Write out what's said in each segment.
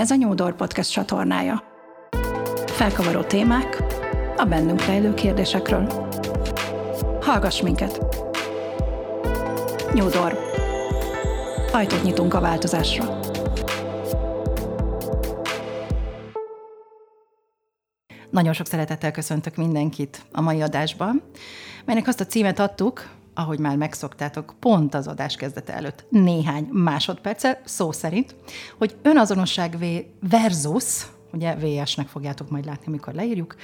Ez a Nyúdor Podcast csatornája. Felkavaró témák a bennünk rejlő kérdésekről. Hallgass minket! Nyúdor. Ajtót nyitunk a változásra. Nagyon sok szeretettel köszöntök mindenkit a mai adásban, melynek azt a címet adtuk, ahogy már megszoktátok, pont az adás kezdete előtt néhány másodperccel, szó szerint, hogy önazonosság versus, ugye VS-nek fogjátok majd látni, amikor leírjuk,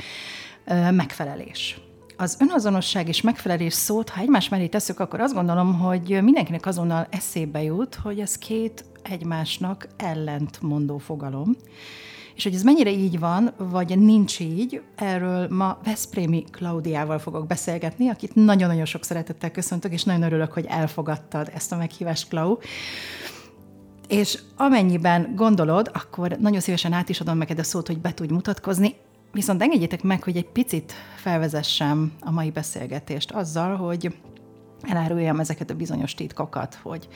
megfelelés. Az önazonosság és megfelelés szót, ha egymás mellé tesszük, akkor azt gondolom, hogy mindenkinek azonnal eszébe jut, hogy ez két egymásnak ellentmondó fogalom. És hogy ez mennyire így van, vagy nincs így, erről ma Veszprémi Klaudiával fogok beszélgetni, akit nagyon-nagyon sok szeretettel köszöntök, és nagyon örülök, hogy elfogadtad ezt a meghívást, Klau. És amennyiben gondolod, akkor nagyon szívesen át is adom neked a szót, hogy be tudj mutatkozni. Viszont engedjétek meg, hogy egy picit felvezessem a mai beszélgetést azzal, hogy eláruljam ezeket a bizonyos titkokat, hogy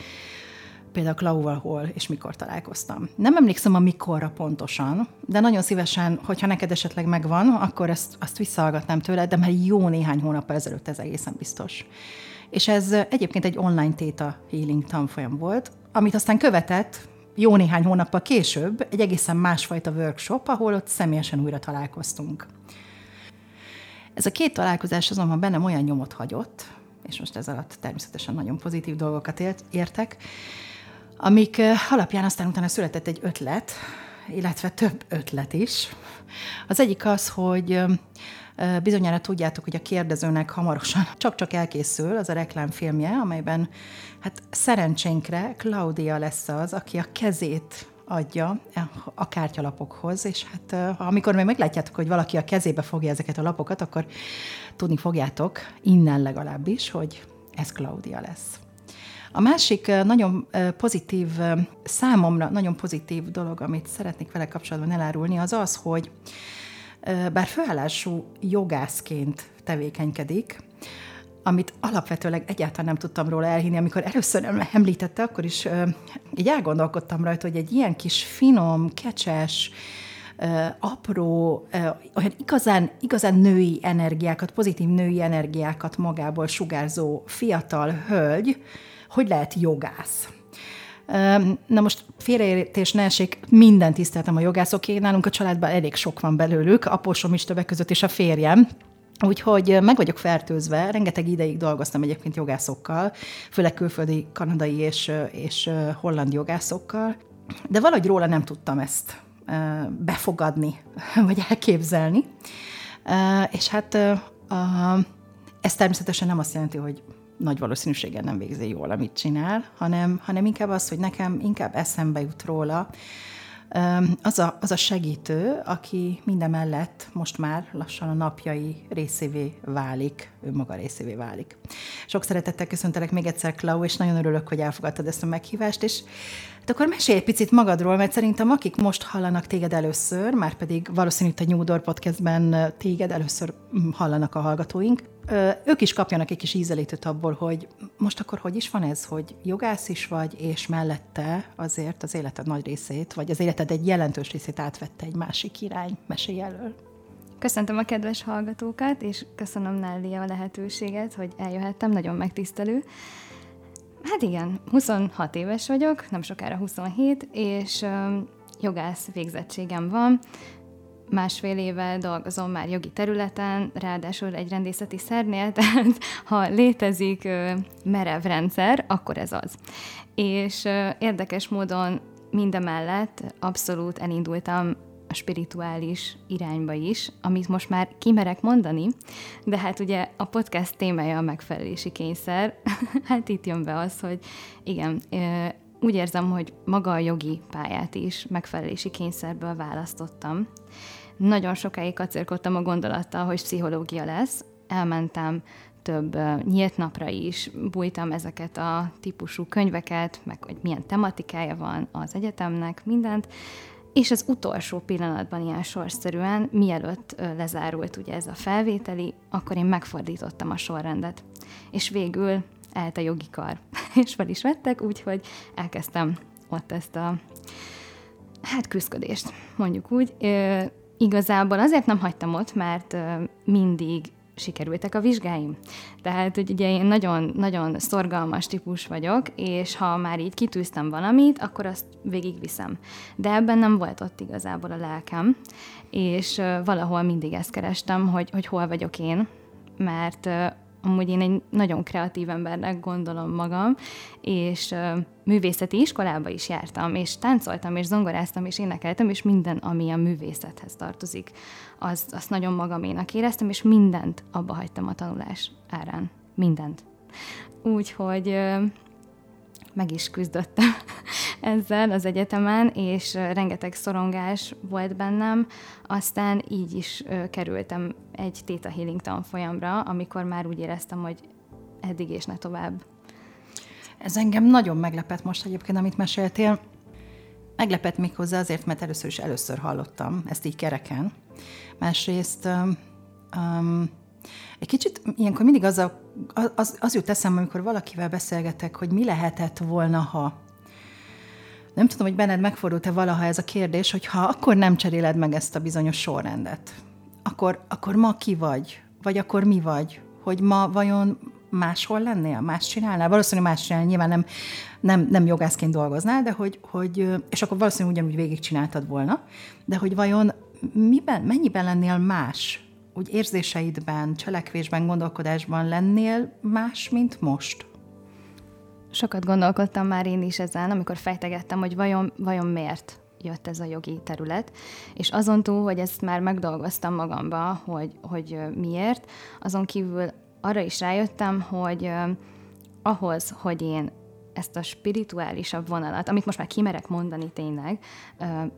például Klauval hol és mikor találkoztam. Nem emlékszem a mikorra pontosan, de nagyon szívesen, hogyha neked esetleg megvan, akkor ezt, azt visszahallgatnám tőle, de már jó néhány hónappal ezelőtt ez egészen biztos. És ez egyébként egy online Theta Healing tanfolyam volt, amit aztán követett jó néhány hónappal később egy egészen másfajta workshop, ahol ott személyesen újra találkoztunk. Ez a két találkozás azonban bennem olyan nyomot hagyott, és most ez alatt természetesen nagyon pozitív dolgokat ért, értek, amik alapján aztán utána született egy ötlet, illetve több ötlet is. Az egyik az, hogy bizonyára tudjátok, hogy a kérdezőnek hamarosan csak-csak elkészül az a reklámfilmje, amelyben hát szerencsénkre Claudia lesz az, aki a kezét adja a kártyalapokhoz, és hát amikor még meglátjátok, hogy valaki a kezébe fogja ezeket a lapokat, akkor tudni fogjátok, innen legalábbis, hogy ez Claudia lesz. A másik nagyon pozitív, számomra nagyon pozitív dolog, amit szeretnék vele kapcsolatban elárulni, az az, hogy bár főállású jogászként tevékenykedik, amit alapvetőleg egyáltalán nem tudtam róla elhinni, amikor először említette, akkor is így elgondolkodtam rajta, hogy egy ilyen kis finom, kecses, apró, olyan igazán, igazán női energiákat, pozitív női energiákat magából sugárzó fiatal hölgy, hogy lehet jogász. Na most félreértés ne esik, minden tiszteltem a jogászoké, nálunk a családban elég sok van belőlük, apósom is többek között, és a férjem, Úgyhogy meg vagyok fertőzve, rengeteg ideig dolgoztam egyébként jogászokkal, főleg külföldi, kanadai és, és holland jogászokkal, de valahogy róla nem tudtam ezt befogadni, vagy elképzelni. És hát ez természetesen nem azt jelenti, hogy nagy valószínűséggel nem végzi jól, amit csinál, hanem, hanem inkább az, hogy nekem inkább eszembe jut róla, az a, az a segítő, aki mindemellett most már lassan a napjai részévé válik, ő maga részévé válik. Sok szeretettel köszöntelek még egyszer, Klau, és nagyon örülök, hogy elfogadtad ezt a meghívást, és Hát akkor mesélj egy picit magadról, mert szerintem akik most hallanak téged először, már pedig valószínűleg a New Door podcastben téged először hallanak a hallgatóink, ők is kapjanak egy kis ízelítőt abból, hogy most akkor hogy is van ez, hogy jogász is vagy, és mellette azért az életed nagy részét, vagy az életed egy jelentős részét átvette egy másik irány. Mesélj elől. Köszöntöm a kedves hallgatókat, és köszönöm Nelly a lehetőséget, hogy eljöhettem, nagyon megtisztelő. Hát igen, 26 éves vagyok, nem sokára 27, és jogász végzettségem van. Másfél éve dolgozom már jogi területen, ráadásul egy rendészeti szernél, tehát ha létezik merev rendszer, akkor ez az. És érdekes módon mindemellett abszolút elindultam a spirituális irányba is, amit most már kimerek mondani, de hát ugye a podcast témája a megfelelési kényszer. hát itt jön be az, hogy igen, úgy érzem, hogy maga a jogi pályát is megfelelési kényszerből választottam. Nagyon sokáig kacérkodtam a gondolattal, hogy pszichológia lesz. Elmentem több nyílt napra is, bújtam ezeket a típusú könyveket, meg hogy milyen tematikája van az egyetemnek, mindent, és az utolsó pillanatban ilyen sorszerűen, mielőtt lezárult ugye ez a felvételi, akkor én megfordítottam a sorrendet. És végül ellt a jogi kar, és fel is vettek, úgyhogy elkezdtem ott ezt a hát küzdködést, mondjuk úgy. Igazából azért nem hagytam ott, mert mindig sikerültek a vizsgáim. Tehát, hogy ugye én nagyon, nagyon szorgalmas típus vagyok, és ha már így kitűztem valamit, akkor azt végigviszem. De ebben nem volt ott igazából a lelkem, és valahol mindig ezt kerestem, hogy, hogy hol vagyok én, mert amúgy én egy nagyon kreatív embernek gondolom magam, és művészeti iskolába is jártam, és táncoltam, és zongoráztam, és énekeltem, és minden, ami a művészethez tartozik, az, azt nagyon magaménak éreztem, és mindent abba hagytam a tanulás árán. Mindent. Úgyhogy meg is küzdöttem ezzel az egyetemen, és rengeteg szorongás volt bennem. Aztán így is kerültem egy Theta Healing tanfolyamra, amikor már úgy éreztem, hogy eddig és ne tovább. Ez engem nagyon meglepett most egyébként, amit meséltél. Meglepett még hozzá azért, mert először is először hallottam, ezt így kereken. Másrészt um, egy kicsit ilyenkor mindig az, a, az, az jut eszembe, amikor valakivel beszélgetek, hogy mi lehetett volna, ha. Nem tudom, hogy benned megfordult-e valaha ez a kérdés, hogy ha akkor nem cseréled meg ezt a bizonyos sorrendet, akkor, akkor ma ki vagy? Vagy akkor mi vagy? Hogy ma vajon máshol lennél? Más csinálnál? Valószínűleg más csinálnál, nyilván nem, nem, nem jogászként dolgoznál, de hogy, hogy, és akkor valószínűleg ugyanúgy végigcsináltad volna, de hogy vajon miben, mennyiben lennél más úgy érzéseidben, cselekvésben, gondolkodásban lennél más, mint most? Sokat gondolkodtam már én is ezen, amikor fejtegettem, hogy vajon, vajon miért jött ez a jogi terület, és azon túl, hogy ezt már megdolgoztam magamba, hogy, hogy miért, azon kívül arra is rájöttem, hogy ahhoz, hogy én ezt a spirituálisabb vonalat, amit most már kimerek mondani tényleg,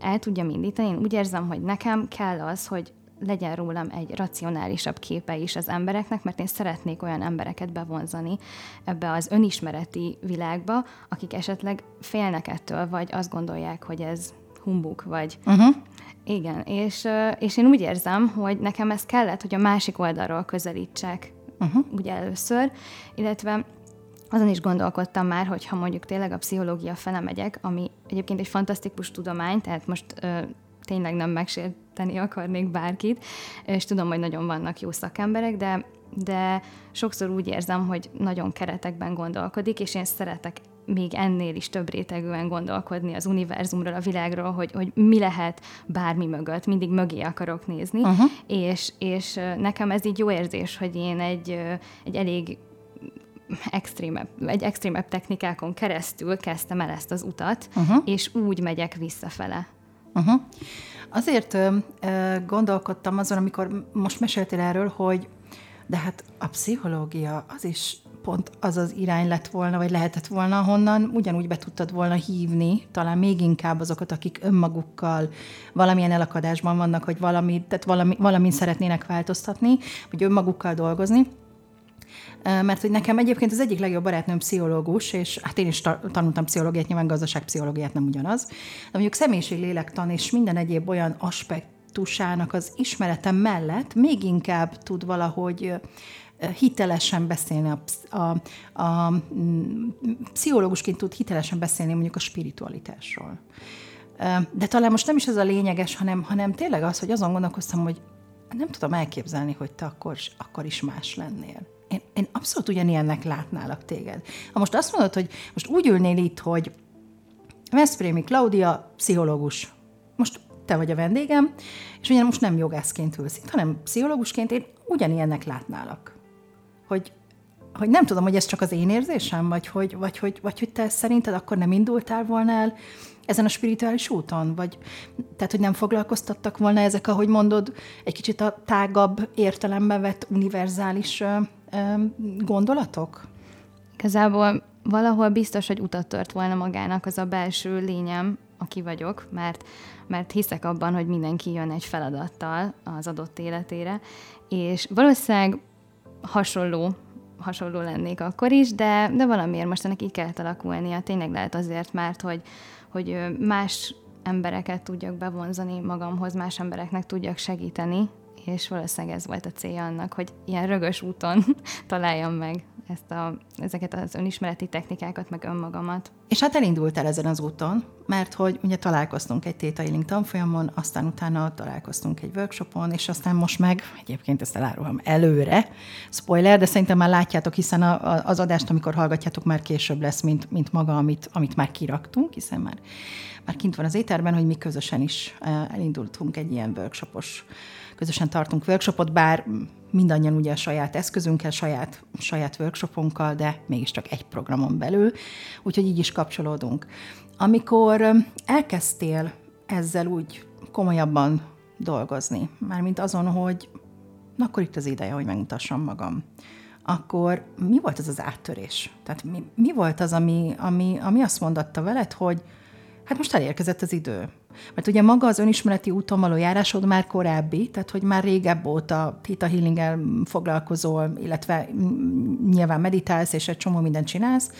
el tudjam indítani, én úgy érzem, hogy nekem kell az, hogy legyen rólam egy racionálisabb képe is az embereknek, mert én szeretnék olyan embereket bevonzani ebbe az önismereti világba, akik esetleg félnek ettől, vagy azt gondolják, hogy ez humbuk, vagy... Uh-huh. Igen, és, és én úgy érzem, hogy nekem ez kellett, hogy a másik oldalról közelítsek, uh-huh. ugye először, illetve azon is gondolkodtam már, hogy ha mondjuk tényleg a pszichológia fele megyek, ami egyébként egy fantasztikus tudomány, tehát most ö, tényleg nem megsérteni akarnék bárkit, és tudom, hogy nagyon vannak jó szakemberek, de, de sokszor úgy érzem, hogy nagyon keretekben gondolkodik, és én szeretek még ennél is több rétegűen gondolkodni az univerzumról, a világról, hogy, hogy mi lehet bármi mögött, mindig mögé akarok nézni, uh-huh. és, és nekem ez így jó érzés, hogy én egy, egy elég extrémebb, egy extrémebb technikákon keresztül kezdtem el ezt az utat, uh-huh. és úgy megyek visszafele. Uh-huh. Azért ö, gondolkodtam azon, amikor most meséltél erről, hogy de hát a pszichológia az is pont az az irány lett volna, vagy lehetett volna, honnan ugyanúgy be tudtad volna hívni, talán még inkább azokat, akik önmagukkal valamilyen elakadásban vannak, hogy valami, tehát valami, valamint szeretnének változtatni, vagy önmagukkal dolgozni mert hogy nekem egyébként az egyik legjobb barátnőm pszichológus, és hát én is tanultam pszichológiát, nyilván gazdaságpszichológiát nem ugyanaz, de mondjuk személyiséglélektan és minden egyéb olyan aspektusának az ismerete mellett még inkább tud valahogy hitelesen beszélni, a, a, a pszichológusként tud hitelesen beszélni mondjuk a spiritualitásról. De talán most nem is ez a lényeges, hanem, hanem tényleg az, hogy azon gondolkoztam, hogy nem tudom elképzelni, hogy te akkor, akkor is más lennél én, én abszolút ugyanilyennek látnálak téged. Ha most azt mondod, hogy most úgy ülnél itt, hogy Veszprémi Claudia, pszichológus. Most te vagy a vendégem, és ugye most nem jogászként ülsz itt, hanem pszichológusként én ugyanilyennek látnálak. Hogy, hogy nem tudom, hogy ez csak az én érzésem, vagy hogy, vagy, hogy, vagy hogy te szerinted akkor nem indultál volna el ezen a spirituális úton? Vagy, tehát, hogy nem foglalkoztattak volna ezek, ahogy mondod, egy kicsit a tágabb értelemben vett univerzális gondolatok? Igazából valahol biztos, hogy utat tört volna magának az a belső lényem, aki vagyok, mert, mert hiszek abban, hogy mindenki jön egy feladattal az adott életére, és valószínűleg hasonló hasonló lennék akkor is, de, de valamiért most ennek így kellett alakulnia. Tényleg lehet azért, mert hogy, hogy más embereket tudjak bevonzani magamhoz, más embereknek tudjak segíteni, és valószínűleg ez volt a célja annak, hogy ilyen rögös úton találjam meg ezt a, ezeket az önismereti technikákat, meg önmagamat. És hát elindultál ezen az úton, mert hogy ugye találkoztunk egy Theta Healing tanfolyamon, aztán utána találkoztunk egy workshopon, és aztán most meg, egyébként ezt elárulom előre, spoiler, de szerintem már látjátok, hiszen a, a, az adást, amikor hallgatjátok, már később lesz, mint, mint maga, amit, amit már kiraktunk, hiszen már, már kint van az éterben, hogy mi közösen is eh, elindultunk egy ilyen workshopos közösen tartunk workshopot, bár mindannyian ugye a saját eszközünkkel, saját, saját workshopunkkal, de mégiscsak egy programon belül, úgyhogy így is kapcsolódunk. Amikor elkezdtél ezzel úgy komolyabban dolgozni, mármint azon, hogy na akkor itt az ideje, hogy megmutassam magam, akkor mi volt az az áttörés? Tehát mi, mi volt az, ami, ami, ami azt mondatta veled, hogy hát most elérkezett az idő, mert ugye maga az önismereti úton való járásod már korábbi, tehát hogy már régebb óta Theta healing foglalkozol, illetve nyilván meditálsz, és egy csomó mindent csinálsz,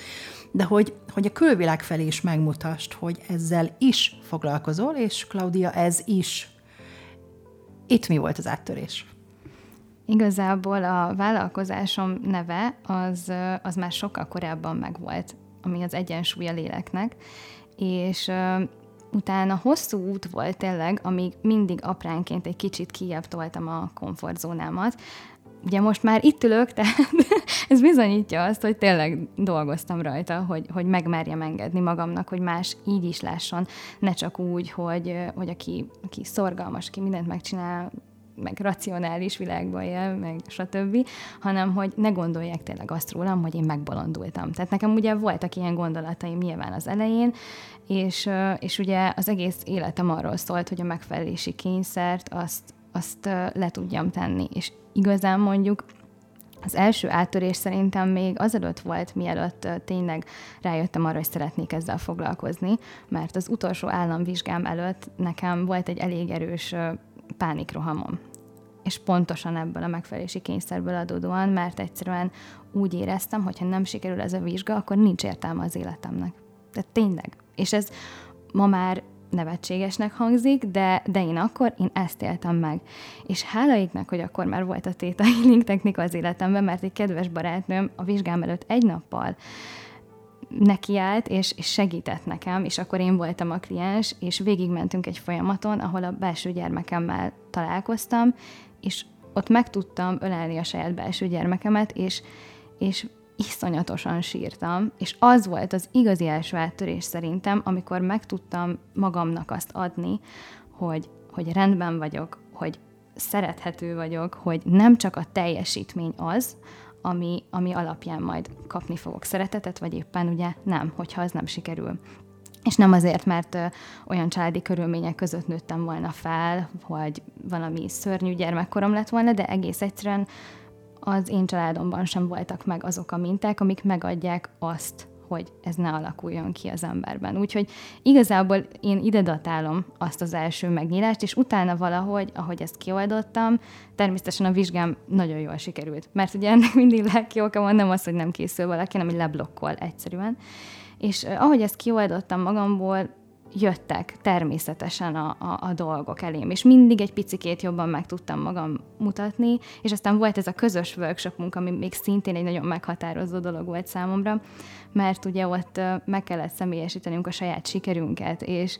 de hogy, hogy a külvilág felé is megmutasd, hogy ezzel is foglalkozol, és Claudia, ez is. Itt mi volt az áttörés? Igazából a vállalkozásom neve az, az már sokkal korábban megvolt, ami az egyensúly a léleknek, és utána hosszú út volt tényleg, amíg mindig apránként egy kicsit kijebb toltam a komfortzónámat. Ugye most már itt ülök, tehát ez bizonyítja azt, hogy tényleg dolgoztam rajta, hogy, hogy megmerjem engedni magamnak, hogy más így is lásson, ne csak úgy, hogy, hogy aki, aki szorgalmas, aki mindent megcsinál, meg racionális világban él, meg stb., hanem hogy ne gondolják tényleg azt rólam, hogy én megbolondultam. Tehát nekem ugye voltak ilyen gondolataim nyilván az elején, és, és ugye az egész életem arról szólt, hogy a megfelelési kényszert azt, azt le tudjam tenni. És igazán mondjuk az első áttörés szerintem még azelőtt volt, mielőtt tényleg rájöttem arra, hogy szeretnék ezzel foglalkozni, mert az utolsó államvizsgám előtt nekem volt egy elég erős pánikrohamom. És pontosan ebből a megfelelési kényszerből adódóan, mert egyszerűen úgy éreztem, hogy ha nem sikerül ez a vizsga, akkor nincs értelme az életemnek. De tényleg. És ez ma már nevetségesnek hangzik, de, de én akkor, én ezt éltem meg. És hálaiknak, hogy akkor már volt a Theta Healing technika az életemben, mert egy kedves barátnőm a vizsgám előtt egy nappal nekiállt, és, és segített nekem, és akkor én voltam a kliens, és végigmentünk egy folyamaton, ahol a belső gyermekemmel találkoztam, és ott meg tudtam ölelni a saját belső gyermekemet, és, és iszonyatosan sírtam, és az volt az igazi első áttörés szerintem, amikor meg tudtam magamnak azt adni, hogy, hogy rendben vagyok, hogy szerethető vagyok, hogy nem csak a teljesítmény az, ami, ami alapján majd kapni fogok szeretetet, vagy éppen ugye nem, hogyha az nem sikerül. És nem azért, mert olyan családi körülmények között nőttem volna fel, hogy valami szörnyű gyermekkorom lett volna, de egész egyszerűen az én családomban sem voltak meg azok a minták, amik megadják azt, hogy ez ne alakuljon ki az emberben. Úgyhogy igazából én ide datálom azt az első megnyílást, és utána valahogy, ahogy ezt kioldottam, természetesen a vizsgám nagyon jól sikerült. Mert ugye ennek mindig lelki oka van, nem az, hogy nem készül valaki, hanem hogy leblokkol egyszerűen. És ahogy ezt kioldottam magamból, jöttek természetesen a, a, a dolgok elém, és mindig egy picikét jobban meg tudtam magam mutatni, és aztán volt ez a közös workshopunk, ami még szintén egy nagyon meghatározó dolog volt számomra, mert ugye ott meg kellett személyesítenünk a saját sikerünket, és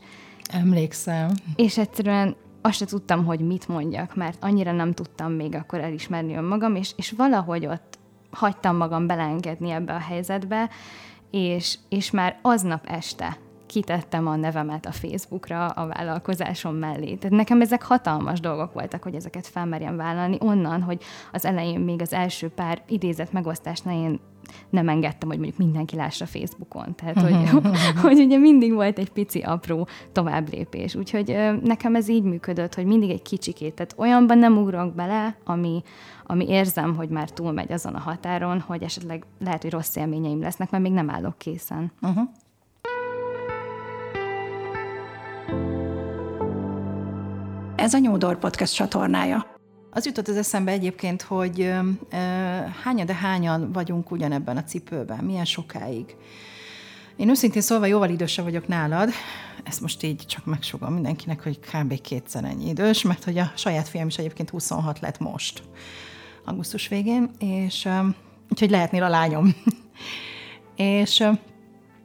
Emlékszem. És egyszerűen azt se tudtam, hogy mit mondjak, mert annyira nem tudtam még akkor elismerni önmagam, és, és valahogy ott hagytam magam beleengedni ebbe a helyzetbe, és, és már aznap este kitettem a nevemet a Facebookra a vállalkozásom mellé. Tehát nekem ezek hatalmas dolgok voltak, hogy ezeket felmerjem vállalni. Onnan, hogy az elején még az első pár idézett megosztásnál én nem engedtem, hogy mondjuk mindenki lássa Facebookon. Tehát, hogy, hogy ugye mindig volt egy pici, apró továbblépés. Úgyhogy nekem ez így működött, hogy mindig egy kicsikét. Tehát olyanban nem ugrok bele, ami, ami érzem, hogy már túlmegy azon a határon, hogy esetleg lehet, hogy rossz élményeim lesznek, mert még nem állok készen. Uh-huh. Ez a Nyúdor Podcast csatornája. Az jutott az eszembe egyébként, hogy ö, hányan, de hányan vagyunk ugyanebben a cipőben, milyen sokáig. Én őszintén szólva jóval idősebb vagyok nálad, ezt most így csak megsugom mindenkinek, hogy kb. kétszer ennyi idős, mert hogy a saját fiam is egyébként 26 lett most, augusztus végén, és úgyhogy lehetnél a lányom. és,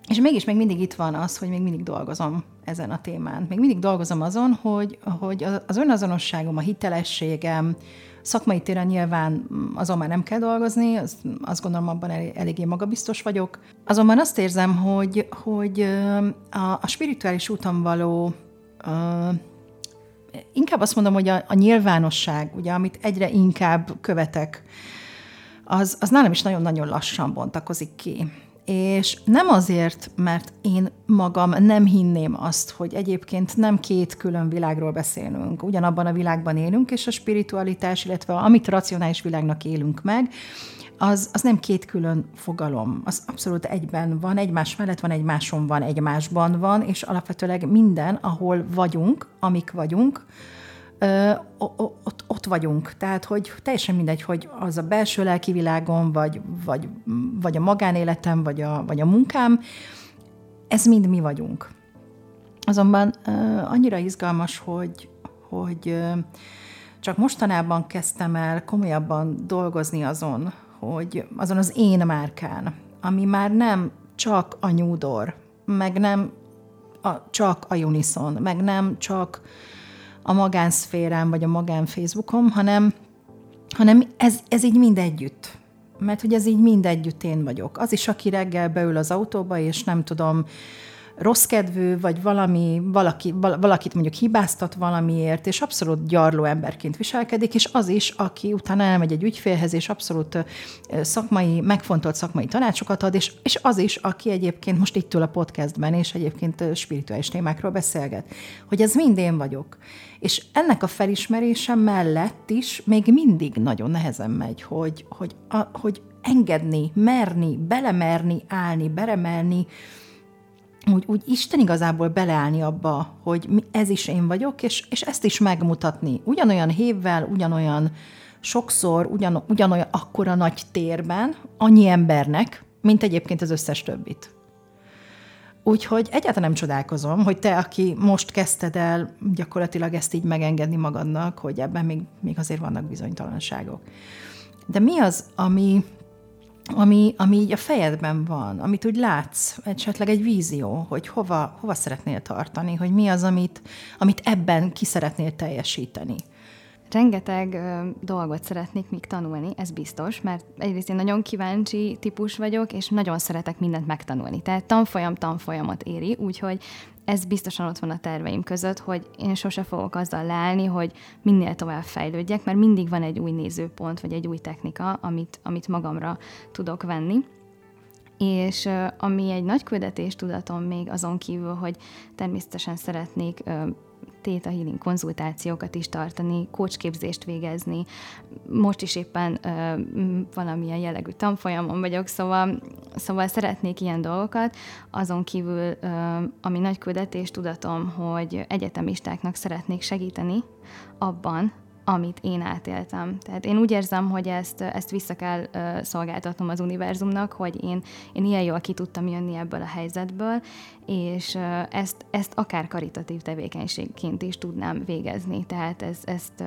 és mégis még mindig itt van az, hogy még mindig dolgozom ezen a témán. Még mindig dolgozom azon, hogy, hogy az önazonosságom, a hitelességem, szakmai téren nyilván azon már nem kell dolgozni, az, azt gondolom abban elég, eléggé magabiztos vagyok. Azonban azt érzem, hogy, hogy a, a spirituális úton való a, inkább azt mondom, hogy a, a nyilvánosság, ugye, amit egyre inkább követek, az, az nálam is nagyon-nagyon lassan bontakozik ki. És nem azért, mert én magam nem hinném azt, hogy egyébként nem két külön világról beszélünk. Ugyanabban a világban élünk, és a spiritualitás, illetve amit racionális világnak élünk meg, az, az nem két külön fogalom, az abszolút egyben van, egymás mellett van, egymáson van, egymásban van, és alapvetőleg minden, ahol vagyunk, amik vagyunk, ö, ott, ott vagyunk. Tehát, hogy teljesen mindegy, hogy az a belső lelki világom, vagy, vagy, vagy a magánéletem, vagy a, vagy a munkám, ez mind mi vagyunk. Azonban ö, annyira izgalmas, hogy, hogy ö, csak mostanában kezdtem el komolyabban dolgozni azon, hogy azon az én márkán, ami már nem csak a nyúdor, meg nem a, csak a Unison, meg nem csak a magánszférán, vagy a magán Facebookom, hanem, hanem ez, ez így mind együtt. Mert hogy ez így mind együtt én vagyok. Az is, aki reggel beül az autóba, és nem tudom, rossz kedvű, vagy valami, valaki, valakit mondjuk hibáztat valamiért, és abszolút gyarló emberként viselkedik, és az is, aki utána elmegy egy ügyfélhez, és abszolút szakmai, megfontolt szakmai tanácsokat ad, és, és az is, aki egyébként most itt ül a podcastben, és egyébként spirituális témákról beszélget, hogy ez mind én vagyok. És ennek a felismerése mellett is még mindig nagyon nehezen megy, hogy, hogy, a, hogy engedni, merni, belemerni, állni, beremelni, úgy, úgy Isten igazából beleállni abba, hogy ez is én vagyok, és, és ezt is megmutatni. Ugyanolyan hévvel, ugyanolyan sokszor, ugyan, ugyanolyan akkora nagy térben, annyi embernek, mint egyébként az összes többit. Úgyhogy egyáltalán nem csodálkozom, hogy te, aki most kezdted el gyakorlatilag ezt így megengedni magadnak, hogy ebben még, még azért vannak bizonytalanságok. De mi az, ami, ami, ami így a fejedben van, amit úgy látsz, esetleg egy vízió, hogy hova, hova szeretnél tartani, hogy mi az, amit, amit ebben ki szeretnél teljesíteni. Rengeteg ö, dolgot szeretnék még tanulni, ez biztos, mert egyrészt én nagyon kíváncsi típus vagyok, és nagyon szeretek mindent megtanulni. Tehát tanfolyam tanfolyamot éri, úgyhogy ez biztosan ott van a terveim között, hogy én sose fogok azzal leállni, hogy minél tovább fejlődjek, mert mindig van egy új nézőpont, vagy egy új technika, amit, amit magamra tudok venni. És ami egy nagy küldetés tudatom még azon kívül, hogy természetesen szeretnék Theta Healing konzultációkat is tartani, kócsképzést végezni. Most is éppen ö, valamilyen jellegű tanfolyamon vagyok, szóval, szóval szeretnék ilyen dolgokat. Azon kívül, ö, ami nagy küldetés tudatom, hogy egyetemistáknak szeretnék segíteni abban, amit én átéltem. Tehát én úgy érzem, hogy ezt, ezt vissza kell uh, szolgáltatnom az univerzumnak, hogy én, én ilyen jól ki tudtam jönni ebből a helyzetből, és ezt, ezt akár karitatív tevékenységként is tudnám végezni. Tehát ez, ezt,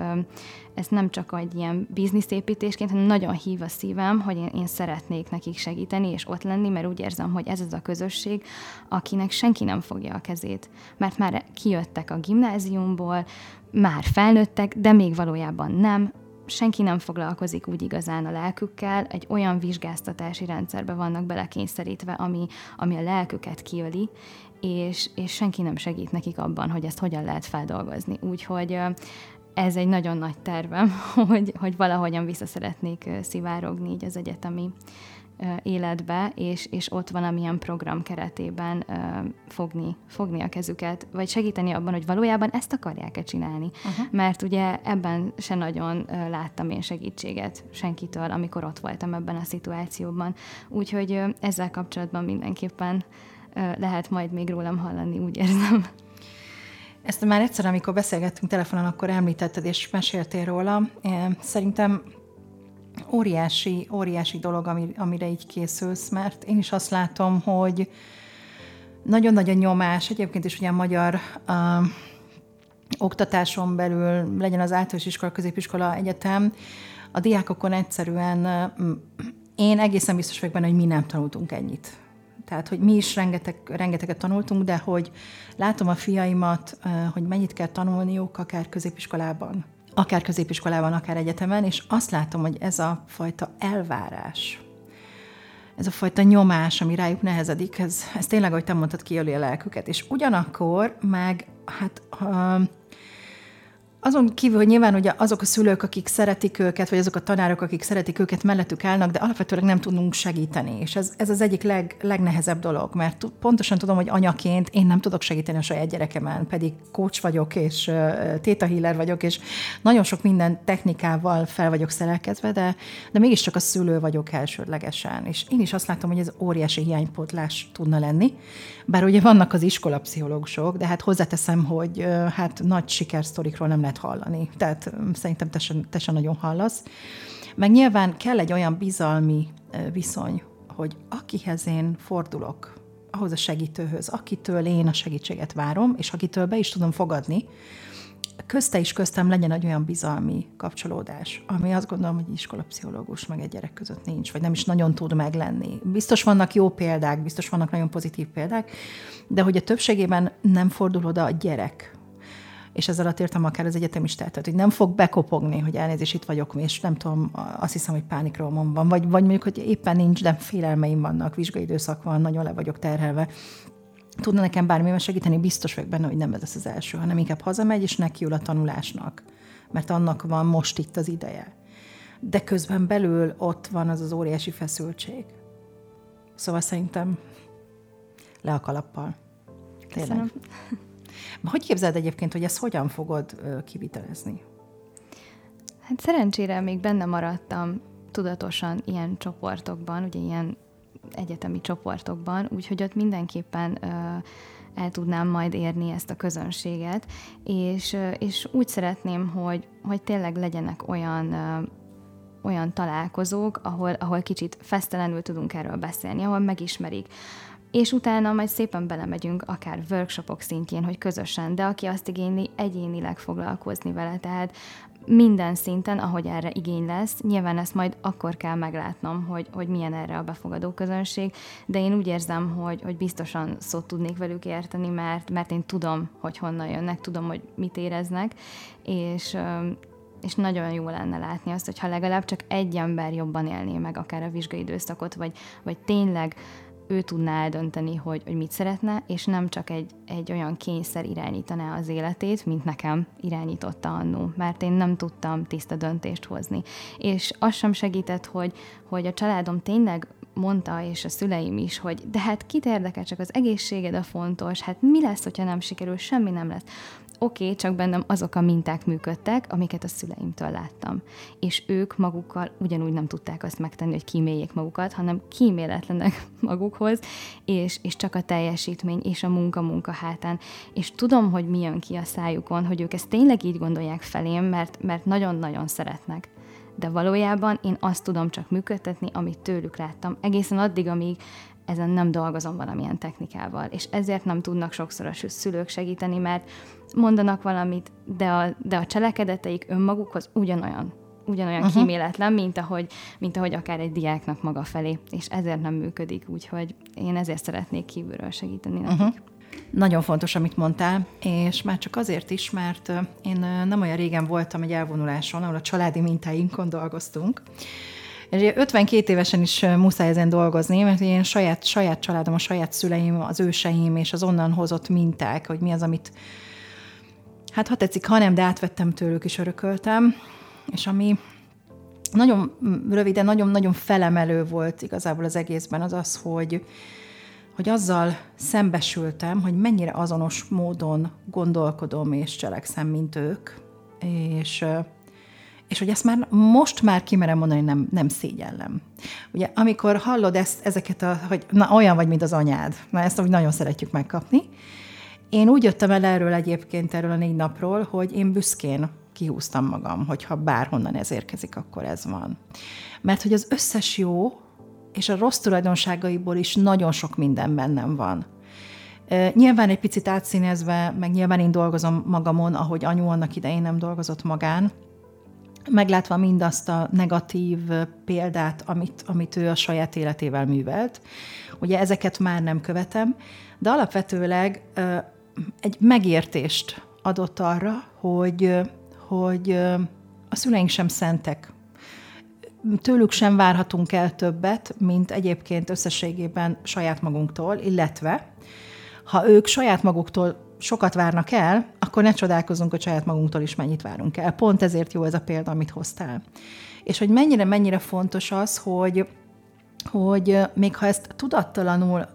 ezt nem csak egy ilyen bizniszépítésként, hanem nagyon hív a szívem, hogy én, én szeretnék nekik segíteni és ott lenni, mert úgy érzem, hogy ez az a közösség, akinek senki nem fogja a kezét. Mert már kijöttek a gimnáziumból, már felnőttek, de még valójában nem, senki nem foglalkozik úgy igazán a lelkükkel, egy olyan vizsgáztatási rendszerbe vannak belekényszerítve, ami, ami a lelküket kiöli, és, és senki nem segít nekik abban, hogy ezt hogyan lehet feldolgozni. Úgyhogy ez egy nagyon nagy tervem, hogy, hogy valahogyan vissza szeretnék szivárogni így az egyetemi életbe, és, és ott valamilyen program keretében fogni, fogni a kezüket, vagy segíteni abban, hogy valójában ezt akarják-e csinálni. Uh-huh. Mert ugye ebben se nagyon láttam én segítséget senkitől, amikor ott voltam ebben a szituációban. Úgyhogy ezzel kapcsolatban mindenképpen lehet majd még rólam hallani, úgy érzem. Ezt már egyszer, amikor beszélgettünk telefonon, akkor említetted és meséltél róla. Szerintem óriási, óriási dolog, amire így készülsz, mert én is azt látom, hogy nagyon nagy a nyomás, egyébként is ugye a magyar uh, oktatáson belül, legyen az általános iskola, középiskola, egyetem, a diákokon egyszerűen én egészen biztos vagyok benne, hogy mi nem tanultunk ennyit. Tehát, hogy mi is rengeteg, rengeteget tanultunk, de hogy látom a fiaimat, hogy mennyit kell tanulniuk, akár középiskolában, akár középiskolában, akár egyetemen, és azt látom, hogy ez a fajta elvárás, ez a fajta nyomás, ami rájuk nehezedik, ez, ez tényleg, ahogy te mondtad, kiöli a lelküket. És ugyanakkor meg, hát azon kívül, hogy nyilván ugye azok a szülők, akik szeretik őket, vagy azok a tanárok, akik szeretik őket, mellettük állnak, de alapvetően nem tudunk segíteni. És ez, ez az egyik leg, legnehezebb dolog, mert pontosan tudom, hogy anyaként én nem tudok segíteni a saját gyerekemen, pedig coach vagyok, és uh, theta healer vagyok, és nagyon sok minden technikával fel vagyok szerelkezve, de, de mégiscsak a szülő vagyok elsődlegesen. És én is azt látom, hogy ez óriási hiánypótlás tudna lenni, bár ugye vannak az iskolapszichológusok, de hát hozzáteszem, hogy hát nagy sikersztorikról nem lehet hallani. Tehát szerintem te sem, te sem nagyon hallasz. Meg nyilván kell egy olyan bizalmi viszony, hogy akihez én fordulok, ahhoz a segítőhöz, akitől én a segítséget várom, és akitől be is tudom fogadni, közte is köztem legyen egy olyan bizalmi kapcsolódás, ami azt gondolom, hogy iskolapszichológus meg egy gyerek között nincs, vagy nem is nagyon tud meglenni. Biztos vannak jó példák, biztos vannak nagyon pozitív példák, de hogy a többségében nem fordul oda a gyerek és ezzel alatt értem akár az egyetemistát, tehát hogy nem fog bekopogni, hogy elnézést itt vagyok, és nem tudom, azt hiszem, hogy pánikromom van, vagy, vagy mondjuk, hogy éppen nincs, de félelmeim vannak, vizsgai időszak van, nagyon le vagyok terhelve. Tudna nekem bármivel segíteni, biztos vagyok benne, hogy nem ez lesz az első, hanem inkább hazamegy, és nekiül a tanulásnak, mert annak van most itt az ideje. De közben belül ott van az az óriási feszültség. Szóval szerintem le a kalappal. Tényleg. Köszönöm. Hogy képzeld egyébként, hogy ezt hogyan fogod kivitelezni? Hát szerencsére még benne maradtam tudatosan ilyen csoportokban, ugye ilyen egyetemi csoportokban, úgyhogy ott mindenképpen el tudnám majd érni ezt a közönséget, és, és úgy szeretném, hogy, hogy tényleg legyenek olyan olyan találkozók, ahol, ahol kicsit fesztelenül tudunk erről beszélni, ahol megismerik. És utána majd szépen belemegyünk akár workshopok szintjén, hogy közösen, de aki azt igényli, egyénileg foglalkozni vele, tehát minden szinten, ahogy erre igény lesz, nyilván ezt majd akkor kell meglátnom, hogy, hogy milyen erre a befogadó közönség, de én úgy érzem, hogy, hogy biztosan szót tudnék velük érteni, mert, mert én tudom, hogy honnan jönnek, tudom, hogy mit éreznek, és, és nagyon jó lenne látni azt, hogyha legalább csak egy ember jobban élné meg akár a vizsgai időszakot, vagy, vagy tényleg ő tudná eldönteni, hogy, hogy mit szeretne, és nem csak egy, egy olyan kényszer irányítaná az életét, mint nekem irányította annó, mert én nem tudtam tiszta döntést hozni. És az sem segített, hogy, hogy a családom tényleg mondta, és a szüleim is, hogy de hát kit érdekel, csak az egészséged a fontos, hát mi lesz, hogyha nem sikerül, semmi nem lesz oké, okay, csak bennem azok a minták működtek, amiket a szüleimtől láttam. És ők magukkal ugyanúgy nem tudták azt megtenni, hogy kíméljék magukat, hanem kíméletlenek magukhoz, és, és csak a teljesítmény és a munka-munka hátán. És tudom, hogy mi jön ki a szájukon, hogy ők ezt tényleg így gondolják felém, mert, mert nagyon-nagyon szeretnek de valójában én azt tudom csak működtetni, amit tőlük láttam, egészen addig, amíg ezen nem dolgozom valamilyen technikával, és ezért nem tudnak sokszor a szülők segíteni, mert mondanak valamit, de a, de a cselekedeteik önmagukhoz ugyanolyan ugyanolyan uh-huh. kíméletlen, mint ahogy, mint ahogy akár egy diáknak maga felé, és ezért nem működik, úgyhogy én ezért szeretnék kívülről segíteni nekik. Uh-huh. Nagyon fontos, amit mondtál, és már csak azért is, mert én nem olyan régen voltam egy elvonuláson, ahol a családi mintáinkon dolgoztunk, és 52 évesen is muszáj ezen dolgozni, mert én saját, saját családom, a saját szüleim, az őseim és az onnan hozott minták, hogy mi az, amit hát ha tetszik, ha nem, de átvettem tőlük és örököltem, és ami nagyon röviden, nagyon-nagyon felemelő volt igazából az egészben, az az, hogy, hogy azzal szembesültem, hogy mennyire azonos módon gondolkodom és cselekszem, mint ők, és és hogy ezt már most már kimerem mondani, nem, nem szégyellem. Ugye, amikor hallod ezt, ezeket, a, hogy na, olyan vagy, mint az anyád, na ezt úgy nagyon szeretjük megkapni. Én úgy jöttem el erről egyébként, erről a négy napról, hogy én büszkén kihúztam magam, hogyha bárhonnan ez érkezik, akkor ez van. Mert hogy az összes jó, és a rossz tulajdonságaiból is nagyon sok minden bennem van. Nyilván egy picit átszínezve, meg nyilván én dolgozom magamon, ahogy anyu annak idején nem dolgozott magán, meglátva mindazt a negatív példát, amit, amit ő a saját életével művelt. Ugye ezeket már nem követem, de alapvetőleg egy megértést adott arra, hogy, hogy a szüleink sem szentek. Tőlük sem várhatunk el többet, mint egyébként összességében saját magunktól, illetve ha ők saját maguktól sokat várnak el, akkor ne csodálkozunk, hogy saját magunktól is mennyit várunk el. Pont ezért jó ez a példa, amit hoztál. És hogy mennyire-mennyire fontos az, hogy, hogy még ha ezt tudattalanul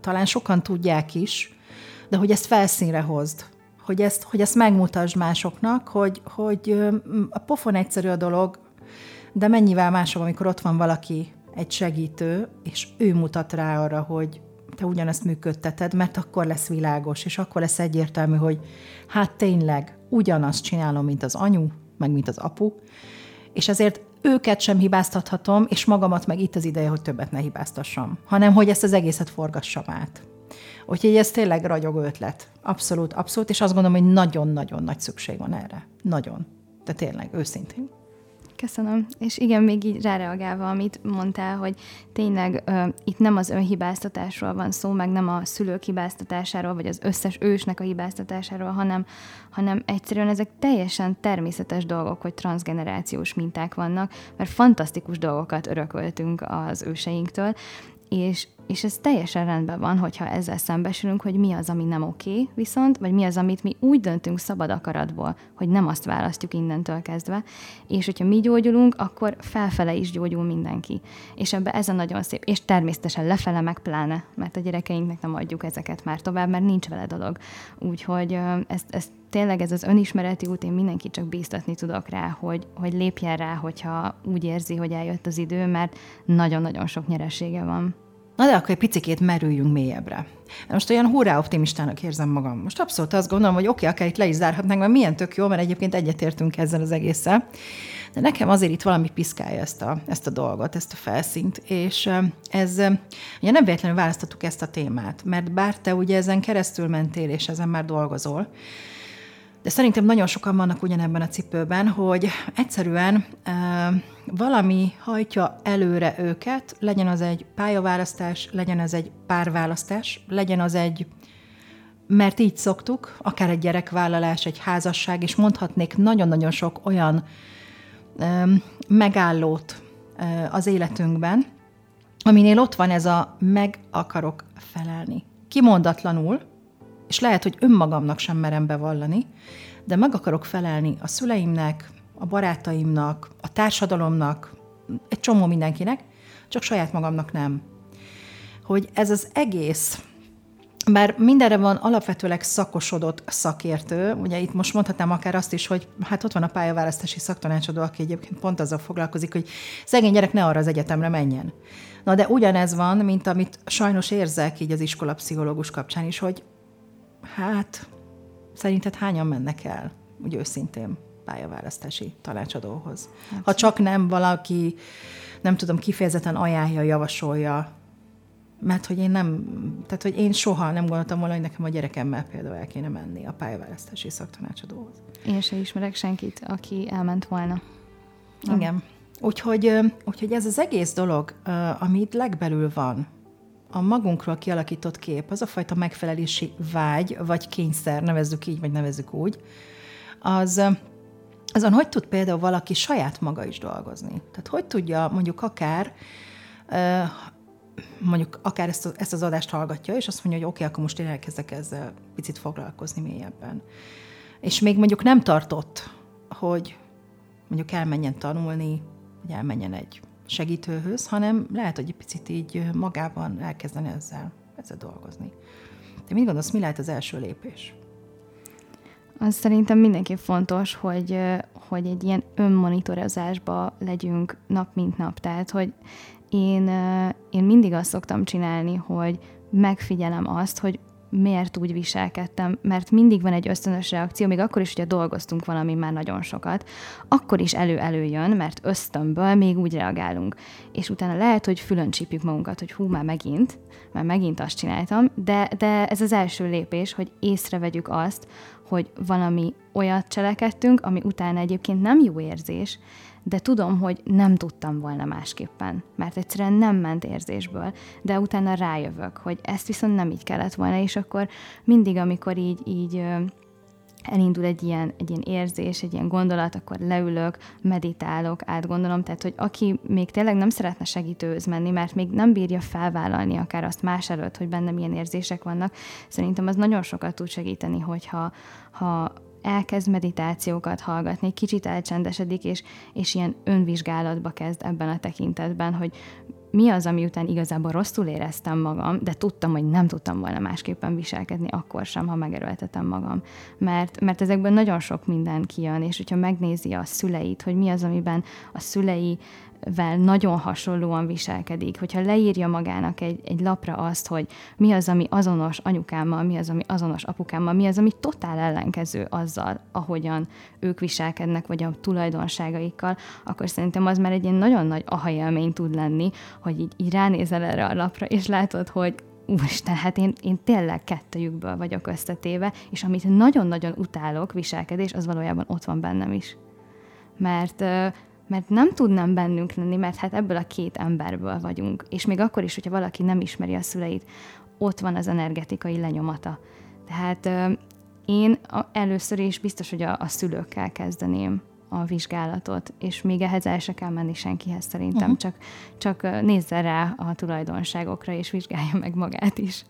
talán sokan tudják is, de hogy ezt felszínre hozd, hogy ezt, hogy ezt megmutasd másoknak, hogy, hogy a pofon egyszerű a dolog, de mennyivel másabb, amikor ott van valaki, egy segítő, és ő mutat rá arra, hogy te ugyanezt működteted, mert akkor lesz világos, és akkor lesz egyértelmű, hogy hát tényleg ugyanazt csinálom, mint az anyu, meg mint az apu, és ezért őket sem hibáztathatom, és magamat meg itt az ideje, hogy többet ne hibáztassam, hanem hogy ezt az egészet forgassam át. Úgyhogy ez tényleg ragyogó ötlet. Abszolút, abszolút, és azt gondolom, hogy nagyon-nagyon nagy szükség van erre. Nagyon. De tényleg, őszintén. Köszönöm. És igen, még így ráreagálva, amit mondtál, hogy tényleg uh, itt nem az önhibáztatásról van szó, meg nem a szülők hibáztatásáról, vagy az összes ősnek a hibáztatásáról, hanem, hanem egyszerűen ezek teljesen természetes dolgok, hogy transgenerációs minták vannak, mert fantasztikus dolgokat örököltünk az őseinktől, és, és ez teljesen rendben van, hogyha ezzel szembesülünk, hogy mi az, ami nem oké, viszont, vagy mi az, amit mi úgy döntünk szabad akaratból, hogy nem azt választjuk innentől kezdve, és hogyha mi gyógyulunk, akkor felfele is gyógyul mindenki. És ebbe ez a nagyon szép, és természetesen lefele meg pláne, mert a gyerekeinknek nem adjuk ezeket már tovább, mert nincs vele dolog. Úgyhogy ezt, ezt tényleg ez az önismereti út, én mindenki csak bíztatni tudok rá, hogy, hogy lépjen rá, hogyha úgy érzi, hogy eljött az idő, mert nagyon-nagyon sok nyeresége van. Na de akkor egy picikét merüljünk mélyebbre. Most olyan hurrá optimistának érzem magam. Most abszolút azt gondolom, hogy oké, okay, akár itt le is zárhatnánk, mert milyen tök jó, mert egyébként egyetértünk ezzel az egésszel. De nekem azért itt valami piszkálja ezt a, ezt a dolgot, ezt a felszínt, és ez, ugye nem véletlenül választottuk ezt a témát, mert bár te ugye ezen keresztül mentél, és ezen már dolgozol, de szerintem nagyon sokan vannak ugyanebben a cipőben, hogy egyszerűen e, valami hajtja előre őket, legyen az egy pályaválasztás, legyen az egy párválasztás, legyen az egy, mert így szoktuk, akár egy gyerekvállalás, egy házasság, és mondhatnék nagyon-nagyon sok olyan e, megállót e, az életünkben, aminél ott van ez a meg akarok felelni. Kimondatlanul, és lehet, hogy önmagamnak sem merem bevallani, de meg akarok felelni a szüleimnek, a barátaimnak, a társadalomnak, egy csomó mindenkinek, csak saját magamnak nem. Hogy ez az egész, bár mindenre van alapvetőleg szakosodott szakértő, ugye itt most mondhatnám akár azt is, hogy hát ott van a pályaválasztási szaktanácsadó, aki egyébként pont azzal foglalkozik, hogy szegény gyerek ne arra az egyetemre menjen. Na de ugyanez van, mint amit sajnos érzek így az iskolapszichológus kapcsán is, hogy Hát, szerinted hányan mennek el, úgy őszintén, pályaválasztási tanácsadóhoz? Hát, ha csak nem valaki, nem tudom, kifejezetten ajánlja, javasolja, mert hogy én nem, tehát hogy én soha nem gondoltam volna, hogy nekem a gyerekemmel például el kéne menni a pályaválasztási szaktanácsadóhoz. Én sem ismerek senkit, aki elment volna. Igen. Úgyhogy, úgyhogy ez az egész dolog, ami itt legbelül van, a magunkról kialakított kép, az a fajta megfelelési vágy, vagy kényszer, nevezzük így, vagy nevezzük úgy, az, azon hogy tud például valaki saját maga is dolgozni? Tehát hogy tudja mondjuk akár, mondjuk akár ezt, ezt az adást hallgatja, és azt mondja, hogy oké, okay, akkor most én elkezdek ezzel picit foglalkozni mélyebben. És még mondjuk nem tartott, hogy mondjuk elmenjen tanulni, hogy elmenjen egy segítőhöz, hanem lehet, hogy egy picit így magában elkezdeni ezzel, ezzel dolgozni. De mit gondolsz, mi lehet az első lépés? Az szerintem mindenképp fontos, hogy, hogy egy ilyen önmonitorozásba legyünk nap mint nap. Tehát, hogy én, én mindig azt szoktam csinálni, hogy megfigyelem azt, hogy miért úgy viselkedtem, mert mindig van egy ösztönös reakció, még akkor is, hogyha dolgoztunk valami már nagyon sokat, akkor is elő-előjön, mert ösztönből még úgy reagálunk. És utána lehet, hogy fülön csípjük magunkat, hogy hú, már megint, már megint azt csináltam, de, de ez az első lépés, hogy észrevegyük azt, hogy valami olyat cselekedtünk, ami utána egyébként nem jó érzés, de tudom, hogy nem tudtam volna másképpen, mert egyszerűen nem ment érzésből, de utána rájövök, hogy ezt viszont nem így kellett volna, és akkor mindig, amikor így, így elindul egy ilyen, egy ilyen érzés, egy ilyen gondolat, akkor leülök, meditálok, átgondolom, tehát hogy aki még tényleg nem szeretne segítőhöz menni, mert még nem bírja felvállalni akár azt más előtt, hogy benne milyen érzések vannak, szerintem az nagyon sokat tud segíteni, hogyha ha elkezd meditációkat hallgatni, kicsit elcsendesedik, és, és ilyen önvizsgálatba kezd ebben a tekintetben, hogy mi az, ami után igazából rosszul éreztem magam, de tudtam, hogy nem tudtam volna másképpen viselkedni akkor sem, ha megerőltetem magam. Mert, mert ezekből nagyon sok minden kijön, és hogyha megnézi a szüleit, hogy mi az, amiben a szülei vel nagyon hasonlóan viselkedik, hogyha leírja magának egy, egy lapra azt, hogy mi az, ami azonos anyukámmal, mi az, ami azonos apukámmal, mi az, ami totál ellenkező azzal, ahogyan ők viselkednek, vagy a tulajdonságaikkal, akkor szerintem az már egy ilyen nagyon nagy aha élmény tud lenni, hogy így, így ránézel erre a lapra, és látod, hogy úristen, hát én, én tényleg kettőjükből vagyok összetéve, és amit nagyon-nagyon utálok viselkedés, az valójában ott van bennem is. Mert mert nem tudnám bennünk lenni, mert hát ebből a két emberből vagyunk. És még akkor is, hogyha valaki nem ismeri a szüleit, ott van az energetikai lenyomata. Tehát én először is biztos, hogy a, a szülőkkel kezdeném a vizsgálatot, és még ehhez el se kell menni senkihez szerintem, uh-huh. csak, csak nézze rá a tulajdonságokra, és vizsgálja meg magát is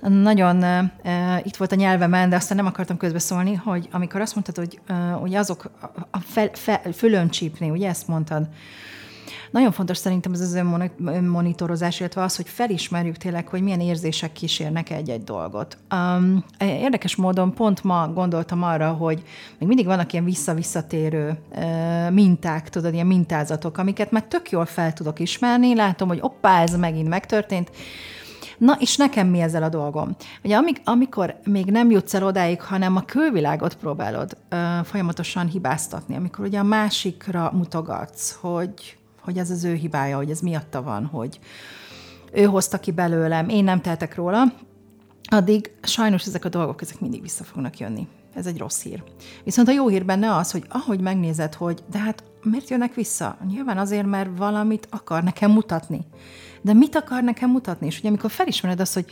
nagyon uh, itt volt a nyelvemen, de aztán nem akartam közbeszólni, hogy amikor azt mondtad, hogy uh, ugye azok a fel, fel, fölön csípni, ugye ezt mondtad, nagyon fontos szerintem ez az önmonitorozás, illetve az, hogy felismerjük tényleg, hogy milyen érzések kísérnek egy-egy dolgot. Um, érdekes módon pont ma gondoltam arra, hogy még mindig vannak ilyen vissza-visszatérő uh, minták, tudod, ilyen mintázatok, amiket már tök jól fel tudok ismerni, látom, hogy oppá, ez megint megtörtént, Na, és nekem mi ezzel a dolgom? Ugye amik, amikor még nem jutsz el odáig, hanem a külvilágot próbálod ö, folyamatosan hibáztatni, amikor ugye a másikra mutogatsz, hogy, hogy ez az ő hibája, hogy ez miatta van, hogy ő hozta ki belőlem, én nem tehetek róla, addig sajnos ezek a dolgok, ezek mindig vissza fognak jönni. Ez egy rossz hír. Viszont a jó hír benne az, hogy ahogy megnézed, hogy de hát miért jönnek vissza? Nyilván azért, mert valamit akar nekem mutatni de mit akar nekem mutatni? És ugye amikor felismered azt, hogy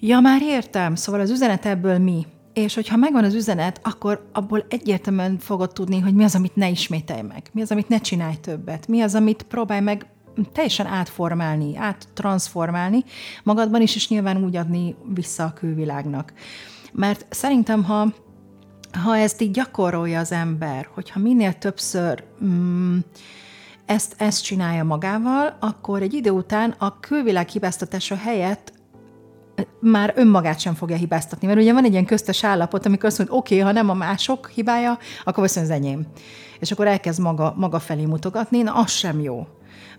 ja, már értem, szóval az üzenet ebből mi? És hogyha megvan az üzenet, akkor abból egyértelműen fogod tudni, hogy mi az, amit ne ismételj meg, mi az, amit ne csinálj többet, mi az, amit próbálj meg teljesen átformálni, áttransformálni magadban is, és nyilván úgy adni vissza a külvilágnak. Mert szerintem, ha, ha ezt így gyakorolja az ember, hogyha minél többször mm, ezt, ezt csinálja magával, akkor egy idő után a külvilág hibáztatása helyett már önmagát sem fogja hibáztatni. Mert ugye van egy ilyen köztes állapot, amikor azt mondja, oké, okay, ha nem a mások hibája, akkor viszont az enyém. És akkor elkezd maga, maga felé mutogatni, na az sem jó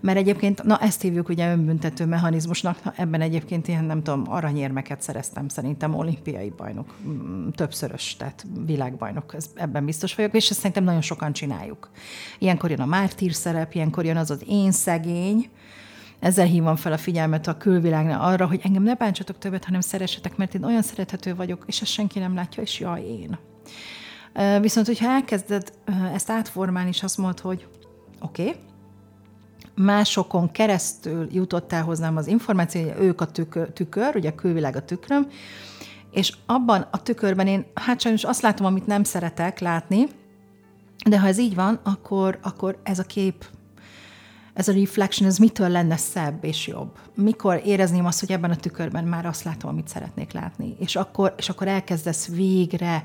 mert egyébként, na ezt hívjuk ugye önbüntető mechanizmusnak, na, ebben egyébként ilyen, nem tudom, aranyérmeket szereztem szerintem olimpiai bajnok, mm, többszörös, tehát világbajnok, ez, ebben biztos vagyok, és ezt szerintem nagyon sokan csináljuk. Ilyenkor jön a mártír szerep, ilyenkor jön az az én szegény, ezzel hívom fel a figyelmet a külvilágnál arra, hogy engem ne bántsatok többet, hanem szeressetek, mert én olyan szerethető vagyok, és ezt senki nem látja, és jaj, én. Viszont, hogyha elkezded ezt átformálni, és azt mondod, hogy oké, okay, másokon keresztül jutott el hozzám az információ, hogy ők a tükör, tükör ugye a külvilág a tükröm, és abban a tükörben én, hát sajnos azt látom, amit nem szeretek látni, de ha ez így van, akkor, akkor ez a kép, ez a reflection, ez mitől lenne szebb és jobb? Mikor érezném azt, hogy ebben a tükörben már azt látom, amit szeretnék látni? És akkor, és akkor elkezdesz végre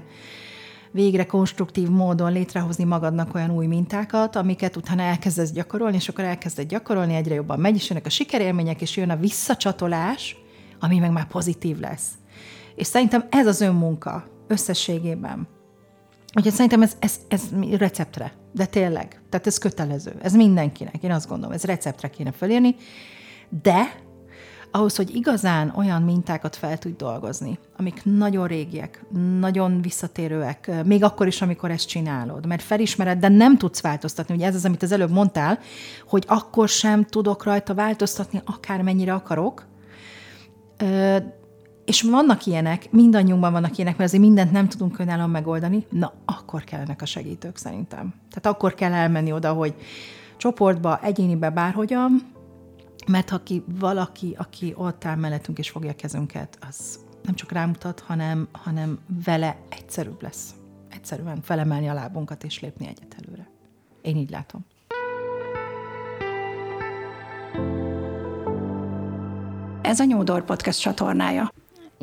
végre konstruktív módon létrehozni magadnak olyan új mintákat, amiket utána elkezdesz gyakorolni, és akkor elkezded gyakorolni, egyre jobban megy, és jönnek a sikerélmények, és jön a visszacsatolás, ami meg már pozitív lesz. És szerintem ez az önmunka összességében. Úgyhogy szerintem ez, ez, ez receptre, de tényleg, tehát ez kötelező, ez mindenkinek, én azt gondolom, ez receptre kéne felírni, de ahhoz, hogy igazán olyan mintákat fel tudj dolgozni, amik nagyon régiek, nagyon visszatérőek, még akkor is, amikor ezt csinálod, mert felismered, de nem tudsz változtatni. Ugye ez az, amit az előbb mondtál, hogy akkor sem tudok rajta változtatni, akármennyire akarok, és vannak ilyenek, mindannyiunkban vannak ilyenek, mert azért mindent nem tudunk önállóan megoldani, na, akkor kellenek a segítők szerintem. Tehát akkor kell elmenni oda, hogy csoportba, egyénibe, bárhogyan, mert ha ki valaki, aki ott áll mellettünk és fogja a kezünket, az nem csak rámutat, hanem, hanem vele egyszerűbb lesz. Egyszerűen felemelni a lábunkat és lépni egyet előre. Én így látom. Ez a Nyúdor Podcast csatornája.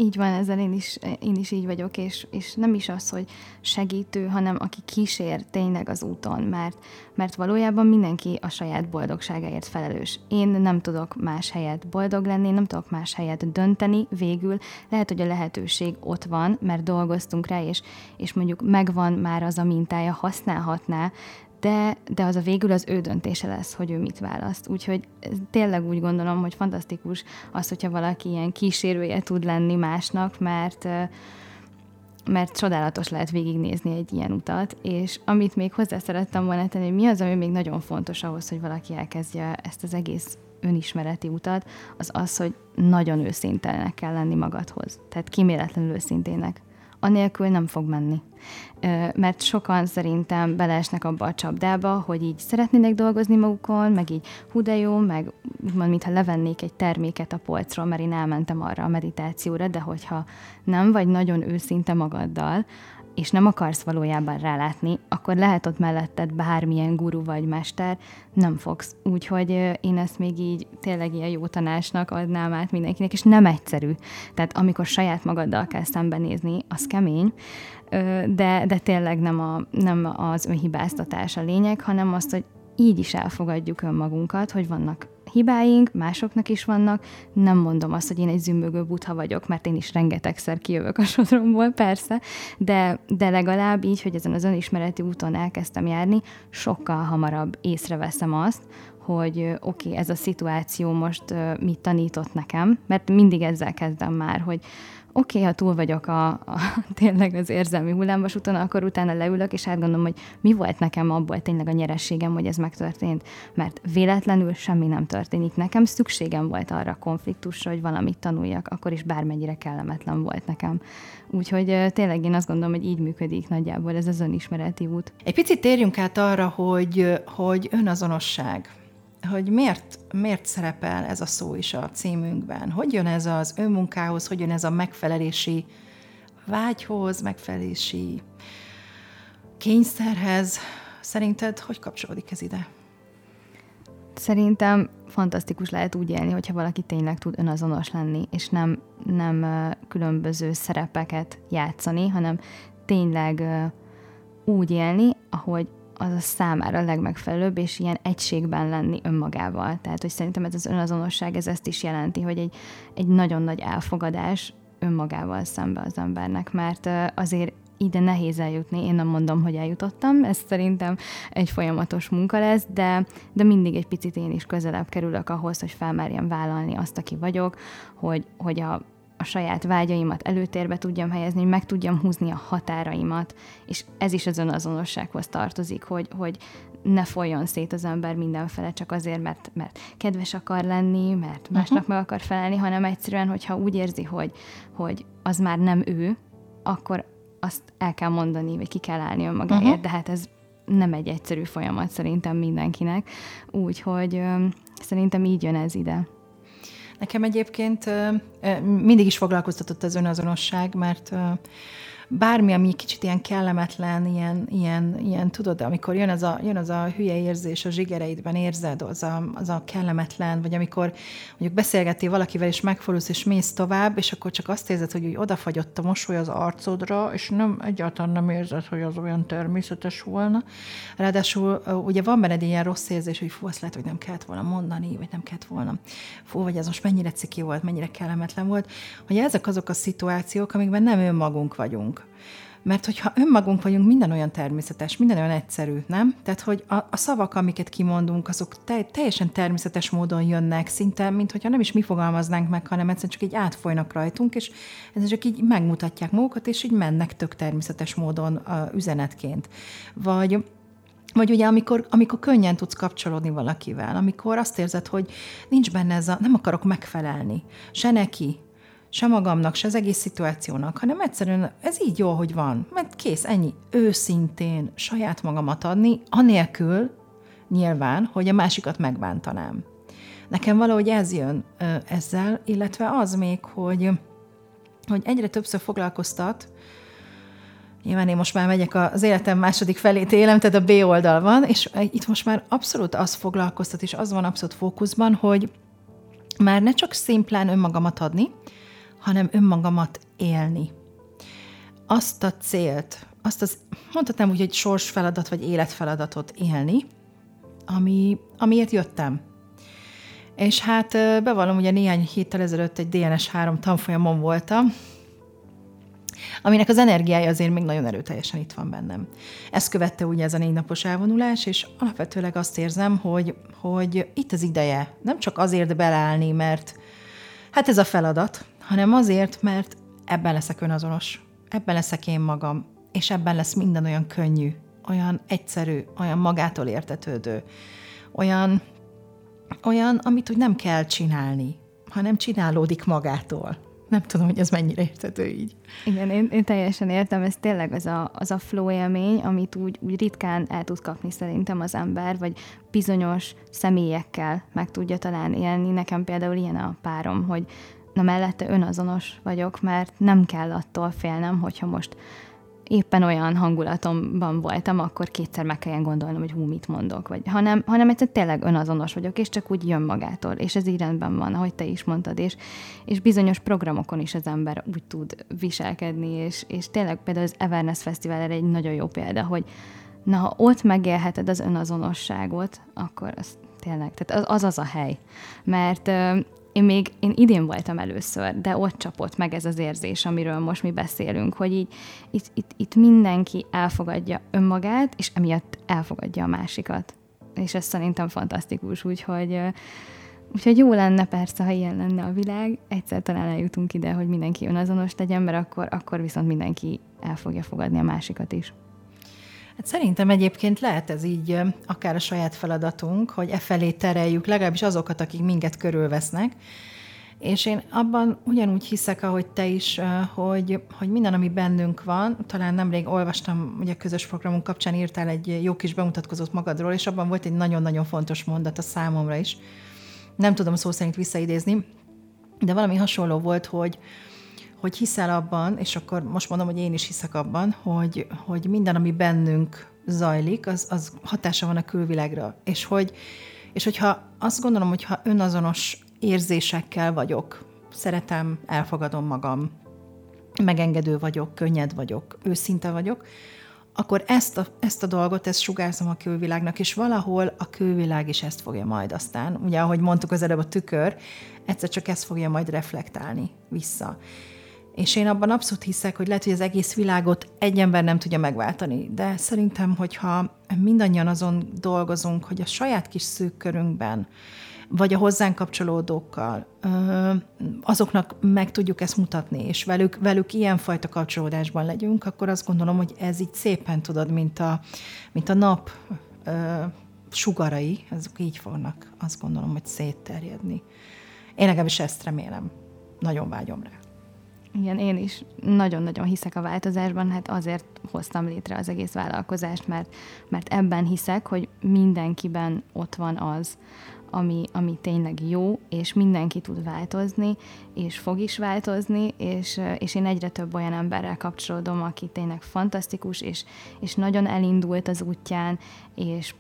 Így van, ezzel én is, én is így vagyok, és, és nem is az, hogy segítő, hanem aki kísér tényleg az úton, mert, mert valójában mindenki a saját boldogságáért felelős. Én nem tudok más helyet boldog lenni, nem tudok más helyet dönteni, végül lehet, hogy a lehetőség ott van, mert dolgoztunk rá, és, és mondjuk megvan már az a mintája, használhatná, de, de az a végül az ő döntése lesz, hogy ő mit választ. Úgyhogy tényleg úgy gondolom, hogy fantasztikus az, hogyha valaki ilyen kísérője tud lenni másnak, mert mert csodálatos lehet végignézni egy ilyen utat, és amit még hozzá szerettem volna tenni, hogy mi az, ami még nagyon fontos ahhoz, hogy valaki elkezdje ezt az egész önismereti utat, az az, hogy nagyon őszintenek kell lenni magadhoz. Tehát kiméletlenül őszintének anélkül nem fog menni. Mert sokan szerintem beleesnek abba a csapdába, hogy így szeretnének dolgozni magukon, meg így hú de jó, meg úgymond, mintha levennék egy terméket a polcról, mert én elmentem arra a meditációra, de hogyha nem vagy nagyon őszinte magaddal, és nem akarsz valójában rálátni, akkor lehet ott melletted bármilyen guru vagy mester, nem fogsz. Úgyhogy én ezt még így tényleg ilyen jó tanácsnak adnám át mindenkinek, és nem egyszerű. Tehát amikor saját magaddal kell szembenézni, az kemény, de, de tényleg nem, a, nem az önhibáztatás a lényeg, hanem azt, hogy így is elfogadjuk önmagunkat, hogy vannak hibáink, másoknak is vannak. Nem mondom azt, hogy én egy zümbögő butha vagyok, mert én is rengetegszer kijövök a sodromból, persze, de, de legalább így, hogy ezen az önismereti úton elkezdtem járni, sokkal hamarabb észreveszem azt, hogy oké, okay, ez a szituáció most mit tanított nekem, mert mindig ezzel kezdem már, hogy oké, okay, ha túl vagyok a, a tényleg az érzelmi hullámvasúton, akkor utána leülök, és átgondolom, hogy mi volt nekem abból tényleg a nyerességem, hogy ez megtörtént, mert véletlenül semmi nem történik. Nekem szükségem volt arra a konfliktusra, hogy valamit tanuljak, akkor is bármennyire kellemetlen volt nekem. Úgyhogy tényleg én azt gondolom, hogy így működik nagyjából ez az önismereti út. Egy picit térjünk át arra, hogy, hogy önazonosság hogy miért, miért szerepel ez a szó is a címünkben. Hogy jön ez az önmunkához, hogy jön ez a megfelelési vágyhoz, megfelelési kényszerhez. Szerinted hogy kapcsolódik ez ide? Szerintem fantasztikus lehet úgy élni, hogyha valaki tényleg tud önazonos lenni, és nem, nem különböző szerepeket játszani, hanem tényleg úgy élni, ahogy az a számára a legmegfelelőbb, és ilyen egységben lenni önmagával. Tehát, hogy szerintem ez az önazonosság, ez ezt is jelenti, hogy egy, egy nagyon nagy elfogadás önmagával szembe az embernek, mert azért ide nehéz eljutni, én nem mondom, hogy eljutottam, ez szerintem egy folyamatos munka lesz, de, de mindig egy picit én is közelebb kerülök ahhoz, hogy felmerjem vállalni azt, aki vagyok, hogy, hogy a a saját vágyaimat előtérbe tudjam helyezni, hogy meg tudjam húzni a határaimat, és ez is az önazonossághoz tartozik, hogy, hogy ne folyjon szét az ember mindenfele csak azért, mert, mert kedves akar lenni, mert másnak uh-huh. meg akar felelni, hanem egyszerűen, hogyha úgy érzi, hogy, hogy az már nem ő, akkor azt el kell mondani, vagy ki kell állni önmagáért, uh-huh. de hát ez nem egy egyszerű folyamat szerintem mindenkinek, úgyhogy ö, szerintem így jön ez ide. Nekem egyébként mindig is foglalkoztatott az önazonosság, mert bármi, ami kicsit ilyen kellemetlen, ilyen, ilyen, ilyen tudod, amikor jön az, a, jön az a hülye érzés a zsigereidben, érzed, az a, az a kellemetlen, vagy amikor mondjuk beszélgettél valakivel, és megfordulsz, és mész tovább, és akkor csak azt érzed, hogy úgy odafagyott a mosoly az arcodra, és nem, egyáltalán nem érzed, hogy az olyan természetes volna. Ráadásul ugye van benned ilyen rossz érzés, hogy fú, azt lehet, hogy nem kellett volna mondani, vagy nem kellett volna. Fú, vagy ez most mennyire ciki volt, mennyire kellemetlen volt. Hogy ezek azok a szituációk, amikben nem önmagunk vagyunk mert hogyha önmagunk vagyunk, minden olyan természetes, minden olyan egyszerű, nem? Tehát, hogy a, a szavak, amiket kimondunk, azok te, teljesen természetes módon jönnek, szinte, mint hogyha nem is mi fogalmaznánk meg, hanem egyszerűen csak így átfolynak rajtunk, és ez csak így megmutatják magukat, és így mennek tök természetes módon a üzenetként. Vagy vagy ugye, amikor, amikor könnyen tudsz kapcsolódni valakivel, amikor azt érzed, hogy nincs benne ez a, nem akarok megfelelni, se neki, se magamnak, se az egész szituációnak, hanem egyszerűen ez így jó, hogy van. Mert kész, ennyi. Őszintén saját magamat adni, anélkül nyilván, hogy a másikat megbántanám. Nekem valahogy ez jön ezzel, illetve az még, hogy, hogy egyre többször foglalkoztat, Nyilván én most már megyek az életem második felét élem, tehát a B oldal van, és itt most már abszolút az foglalkoztat, és az van abszolút fókuszban, hogy már ne csak szimplán önmagamat adni, hanem önmagamat élni. Azt a célt, azt az, mondhatnám úgy, hogy sorsfeladat vagy életfeladatot élni, ami, amiért jöttem. És hát bevallom, ugye néhány héttel ezelőtt egy DNS3 tanfolyamon voltam, aminek az energiája azért még nagyon erőteljesen itt van bennem. Ezt követte ugye ez a négy napos elvonulás, és alapvetőleg azt érzem, hogy, hogy itt az ideje nem csak azért beleállni, mert hát ez a feladat, hanem azért, mert ebben leszek önazonos, ebben leszek én magam, és ebben lesz minden olyan könnyű, olyan egyszerű, olyan magától értetődő, olyan, olyan, amit úgy nem kell csinálni, hanem csinálódik magától. Nem tudom, hogy ez mennyire érthető így. Igen, én, én teljesen értem, ez tényleg az a, az a flow élmény, amit úgy, úgy ritkán el tud kapni szerintem az ember, vagy bizonyos személyekkel meg tudja talán élni. Nekem például ilyen a párom, hogy na mellette önazonos vagyok, mert nem kell attól félnem, hogyha most éppen olyan hangulatomban voltam, akkor kétszer meg kelljen gondolnom, hogy hú, mit mondok, vagy hanem, hanem egyszerűen tényleg önazonos vagyok, és csak úgy jön magától, és ez így rendben van, ahogy te is mondtad, és, és bizonyos programokon is az ember úgy tud viselkedni, és, és tényleg például az Everness Fesztivál egy nagyon jó példa, hogy na, ha ott megélheted az önazonosságot, akkor az tényleg, tehát az, az a hely. Mert én még, én idén voltam először, de ott csapott meg ez az érzés, amiről most mi beszélünk, hogy így itt, itt, itt mindenki elfogadja önmagát, és emiatt elfogadja a másikat. És ez szerintem fantasztikus, úgyhogy, úgyhogy jó lenne persze, ha ilyen lenne a világ. Egyszer talán eljutunk ide, hogy mindenki önazonos legyen, mert akkor, akkor viszont mindenki el fogja fogadni a másikat is. Hát szerintem egyébként lehet ez így akár a saját feladatunk, hogy e felé tereljük legalábbis azokat, akik minket körülvesznek, és én abban ugyanúgy hiszek, ahogy te is, hogy, hogy minden, ami bennünk van, talán nemrég olvastam, ugye a közös programunk kapcsán írtál egy jó kis bemutatkozót magadról, és abban volt egy nagyon-nagyon fontos mondat a számomra is. Nem tudom szó szerint visszaidézni, de valami hasonló volt, hogy, hogy hiszel abban, és akkor most mondom, hogy én is hiszek abban, hogy, hogy minden, ami bennünk zajlik, az, az hatása van a külvilágra. És, hogy, és hogyha azt gondolom, hogy ha önazonos érzésekkel vagyok, szeretem, elfogadom magam, megengedő vagyok, könnyed vagyok, őszinte vagyok, akkor ezt a, ezt a dolgot, ezt sugárzom a külvilágnak, és valahol a külvilág is ezt fogja majd aztán, ugye ahogy mondtuk az előbb a tükör, egyszer csak ezt fogja majd reflektálni vissza. És én abban abszolút hiszek, hogy lehet, hogy az egész világot egy ember nem tudja megváltani, de szerintem, hogyha mindannyian azon dolgozunk, hogy a saját kis szűk körünkben, vagy a hozzánk kapcsolódókkal, azoknak meg tudjuk ezt mutatni, és velük, velük ilyenfajta kapcsolódásban legyünk, akkor azt gondolom, hogy ez így szépen tudod, mint a, mint a nap sugarai, ezek így fognak, azt gondolom, hogy szétterjedni. Én legalábbis ezt remélem. Nagyon vágyom rá. Igen, én is nagyon-nagyon hiszek a változásban, hát azért hoztam létre az egész vállalkozást, mert, mert ebben hiszek, hogy mindenkiben ott van az, ami, ami tényleg jó, és mindenki tud változni, és fog is változni, és, és én egyre több olyan emberrel kapcsolódom, aki tényleg fantasztikus, és, és nagyon elindult az útján, és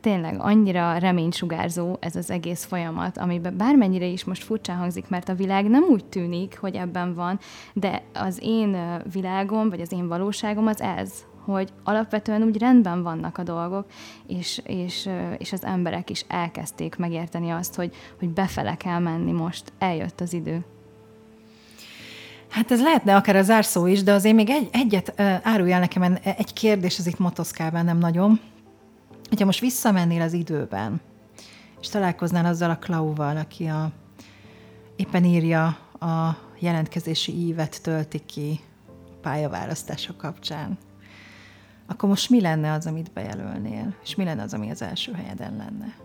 tényleg annyira reménysugárzó ez az egész folyamat, amiben bármennyire is most furcsán hangzik, mert a világ nem úgy tűnik, hogy ebben van, de az én világom, vagy az én valóságom az ez, hogy alapvetően úgy rendben vannak a dolgok, és, és, és az emberek is elkezdték megérteni azt, hogy, hogy befele kell menni most, eljött az idő. Hát ez lehetne akár az zárszó is, de azért még egy, egyet árulj el nekem, egy kérdés az itt motoszkál bennem nagyon, hogyha most visszamennél az időben, és találkoznál azzal a Klauval, aki a, éppen írja a jelentkezési ívet tölti ki pályaválasztása kapcsán, akkor most mi lenne az, amit bejelölnél? És mi lenne az, ami az első helyeden lenne?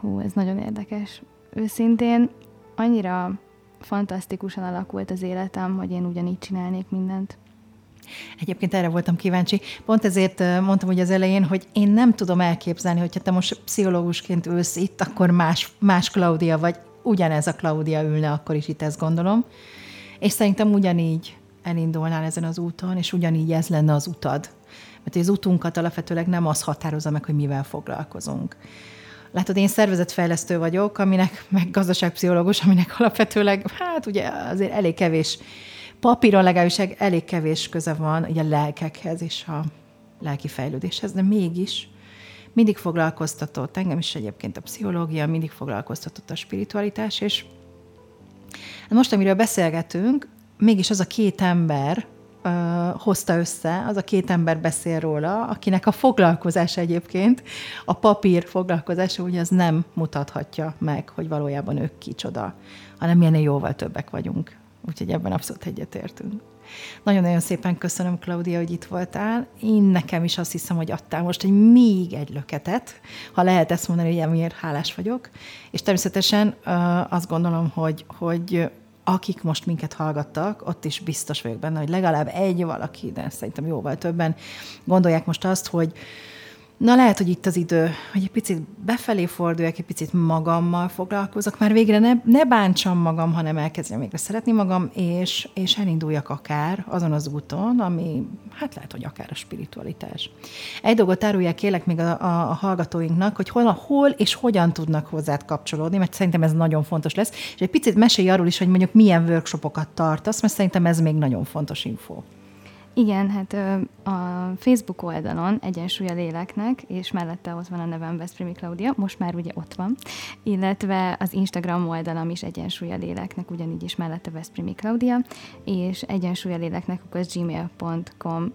Hú, ez nagyon érdekes. Őszintén annyira fantasztikusan alakult az életem, hogy én ugyanígy csinálnék mindent. Egyébként erre voltam kíváncsi. Pont ezért mondtam hogy az elején, hogy én nem tudom elképzelni, hogyha te most pszichológusként ülsz itt, akkor más, más Klaudia vagy, ugyanez a Klaudia ülne, akkor is itt ezt gondolom. És szerintem ugyanígy elindulnál ezen az úton, és ugyanígy ez lenne az utad. Mert az utunkat alapvetőleg nem az határozza meg, hogy mivel foglalkozunk. Látod, én szervezetfejlesztő vagyok, aminek, meg gazdaságpszichológus, aminek alapvetőleg, hát ugye azért elég kevés, papíron legalábbis elég kevés köze van ugye a lelkekhez és a lelki fejlődéshez, de mégis mindig foglalkoztatott, engem is egyébként a pszichológia, mindig foglalkoztatott a spiritualitás, és most, amiről beszélgetünk, mégis az a két ember, hozta össze, az a két ember beszél róla, akinek a foglalkozása egyébként, a papír foglalkozása, ugye az nem mutathatja meg, hogy valójában ők kicsoda, hanem milyen jóval többek vagyunk. Úgyhogy ebben abszolút egyetértünk. Nagyon-nagyon szépen köszönöm, Klaudia, hogy itt voltál. Én nekem is azt hiszem, hogy adtál most egy még egy löketet, ha lehet ezt mondani, hogy emiért hálás vagyok. És természetesen azt gondolom, hogy, hogy akik most minket hallgattak, ott is biztos vagyok benne, hogy legalább egy valaki, de szerintem jóval többen gondolják most azt, hogy Na lehet, hogy itt az idő, hogy egy picit befelé forduljak, egy picit magammal foglalkozok, már végre ne, ne bántsam magam, hanem elkezdjem végre szeretni magam, és, és elinduljak akár azon az úton, ami, hát lehet, hogy akár a spiritualitás. Egy dolgot árulják kélek még a, a, a hallgatóinknak, hogy hol, hol és hogyan tudnak hozzád kapcsolódni, mert szerintem ez nagyon fontos lesz, és egy picit mesélj arról is, hogy mondjuk milyen workshopokat tartasz, mert szerintem ez még nagyon fontos info. Igen, hát a Facebook oldalon Egyensúly a léleknek, és mellette ott van a nevem Veszprémi Klaudia, most már ugye ott van, illetve az Instagram oldalam is Egyensúly a léleknek, ugyanígy is mellette Veszprémi Klaudia, és Egyensúly a léleknek az gmail.com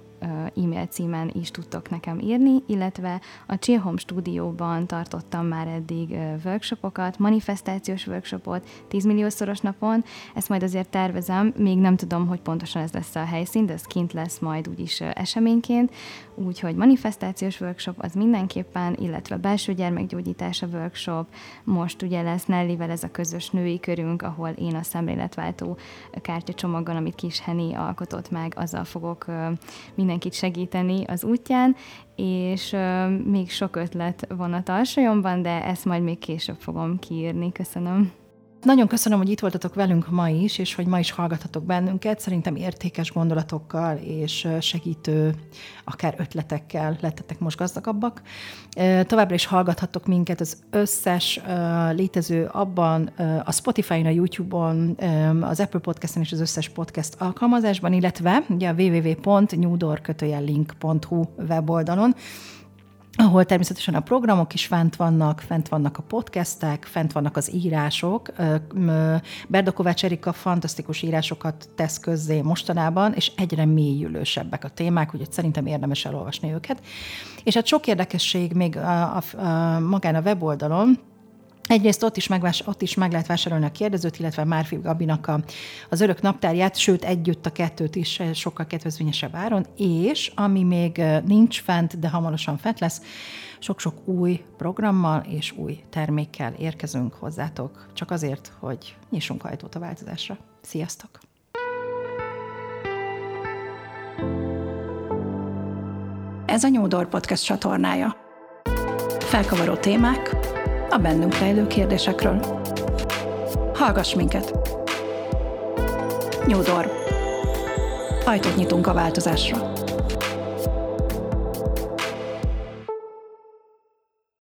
e-mail címen is tudtok nekem írni, illetve a Chill Home stúdióban tartottam már eddig workshopokat, manifestációs workshopot 10 milliószoros napon, ezt majd azért tervezem, még nem tudom, hogy pontosan ez lesz a helyszín, de ez kint lesz majd úgyis eseményként, úgyhogy manifestációs workshop az mindenképpen, illetve belső gyermekgyógyítása workshop, most ugye lesz Nellivel ez a közös női körünk, ahol én a szemléletváltó kártyacsomaggal, amit Kis Henny alkotott meg, azzal fogok mindenkit segíteni az útján, és még sok ötlet van a tarsajomban, de ezt majd még később fogom kiírni. Köszönöm. Nagyon köszönöm, hogy itt voltatok velünk ma is, és hogy ma is hallgatatok bennünket. Szerintem értékes gondolatokkal és segítő, akár ötletekkel lettetek most gazdagabbak. Továbbra is hallgathatok minket az összes létező abban, a Spotify-on, a YouTube-on, az Apple Podcast-en és az összes podcast alkalmazásban, illetve ugye a www.newdor-link.hu weboldalon, ahol természetesen a programok is fent vannak, fent vannak a podcastek, fent vannak az írások. Berda Kovács Erika fantasztikus írásokat tesz közzé mostanában, és egyre mélyülősebbek a témák, úgyhogy szerintem érdemes elolvasni őket. És hát sok érdekesség még a, a, a, magán a weboldalon, Egyrészt ott is, megvás, ott is meg lehet vásárolni a kérdezőt, illetve Márfi Gabinak a, az örök naptárját, sőt együtt a kettőt is sokkal kedvezményesebb áron, és ami még nincs fent, de hamarosan fent lesz, sok-sok új programmal és új termékkel érkezünk hozzátok, csak azért, hogy nyissunk ajtót a változásra. Sziasztok! Ez a Nyúdor Podcast csatornája. Felkavaró témák, a bennünk rejlő kérdésekről. Hallgass minket! Nyúdor. Ajtót nyitunk a változásra.